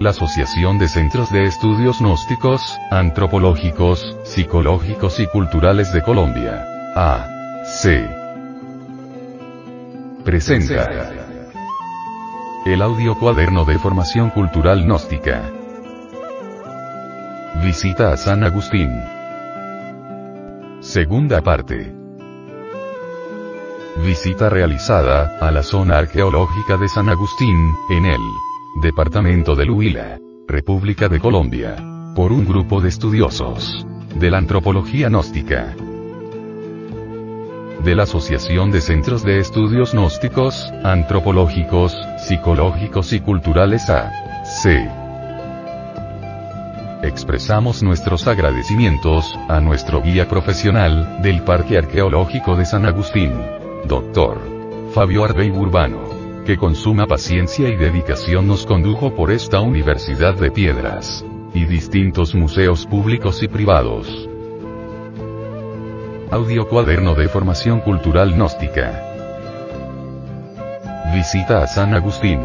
la Asociación de Centros de Estudios Gnósticos, Antropológicos, Psicológicos y Culturales de Colombia. A. C. Presenta. El audio cuaderno de formación cultural gnóstica. Visita a San Agustín. Segunda parte. Visita realizada a la zona arqueológica de San Agustín, en el departamento de Huila, República de Colombia, por un grupo de estudiosos de la antropología gnóstica de la Asociación de Centros de Estudios Gnósticos, Antropológicos, Psicológicos y Culturales A.C. Expresamos nuestros agradecimientos a nuestro guía profesional del Parque Arqueológico de San Agustín, Dr. Fabio Arbey Urbano, que con suma paciencia y dedicación nos condujo por esta Universidad de Piedras y distintos museos públicos y privados. Audio cuaderno de formación cultural gnóstica. Visita a San Agustín.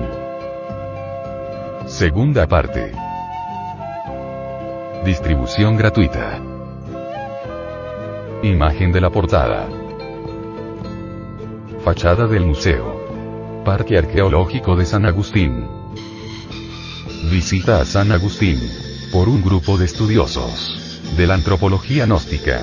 Segunda parte. Distribución gratuita. Imagen de la portada. Fachada del museo. Parque Arqueológico de San Agustín. Visita a San Agustín. Por un grupo de estudiosos. De la antropología gnóstica.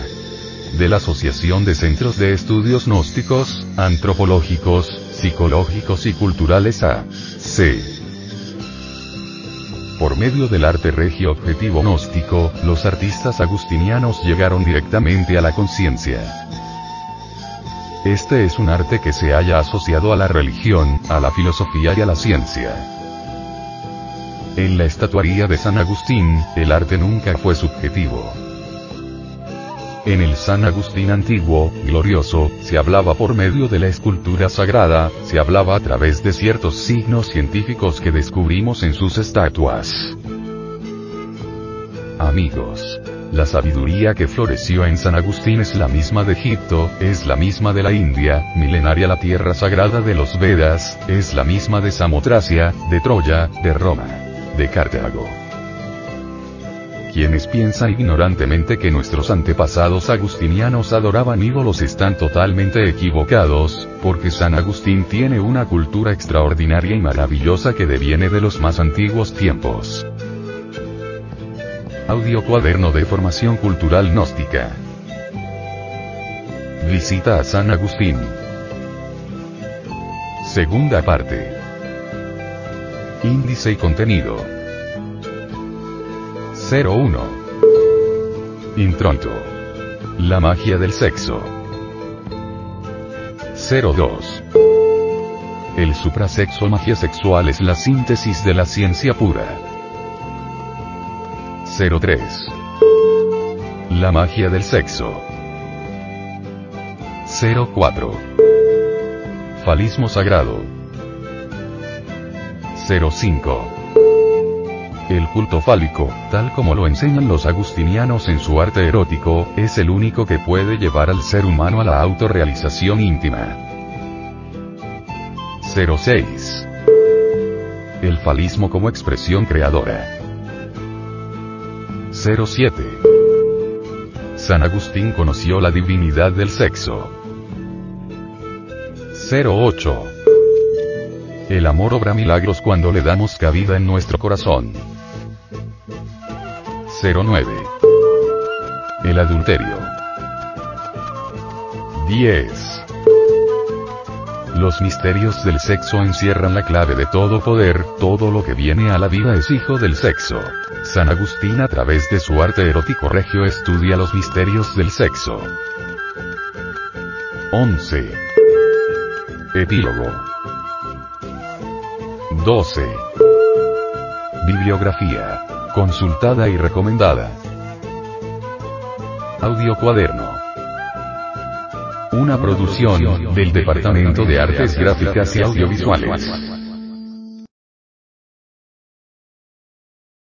De la Asociación de Centros de Estudios Gnósticos, Antropológicos, Psicológicos y Culturales A.C. Por medio del arte regio objetivo gnóstico, los artistas agustinianos llegaron directamente a la conciencia. Este es un arte que se haya asociado a la religión, a la filosofía y a la ciencia. En la estatuaría de San Agustín, el arte nunca fue subjetivo. En el San Agustín antiguo, glorioso, se hablaba por medio de la escultura sagrada, se hablaba a través de ciertos signos científicos que descubrimos en sus estatuas. Amigos, la sabiduría que floreció en San Agustín es la misma de Egipto, es la misma de la India, milenaria la tierra sagrada de los Vedas, es la misma de Samotracia, de Troya, de Roma, de Cartago. Quienes piensan ignorantemente que nuestros antepasados agustinianos adoraban ídolos están totalmente equivocados, porque San Agustín tiene una cultura extraordinaria y maravillosa que deviene de los más antiguos tiempos. Audio Cuaderno de Formación Cultural Gnóstica. Visita a San Agustín. Segunda parte. Índice y contenido. 01. Intronto. La magia del sexo. 02. El suprasexo magia sexual es la síntesis de la ciencia pura. 03. La magia del sexo. 04. Falismo sagrado. 05. El culto fálico, tal como lo enseñan los agustinianos en su arte erótico, es el único que puede llevar al ser humano a la autorrealización íntima. 06. El falismo como expresión creadora. 07. San Agustín conoció la divinidad del sexo. 08. El amor obra milagros cuando le damos cabida en nuestro corazón. 09. El adulterio. 10. Los misterios del sexo encierran la clave de todo poder, todo lo que viene a la vida es hijo del sexo. San Agustín a través de su arte erótico regio estudia los misterios del sexo. 11. Epílogo. 12. Bibliografía. Consultada y recomendada. Audio Cuaderno. Una producción del Departamento de Artes Gráficas y Audiovisuales.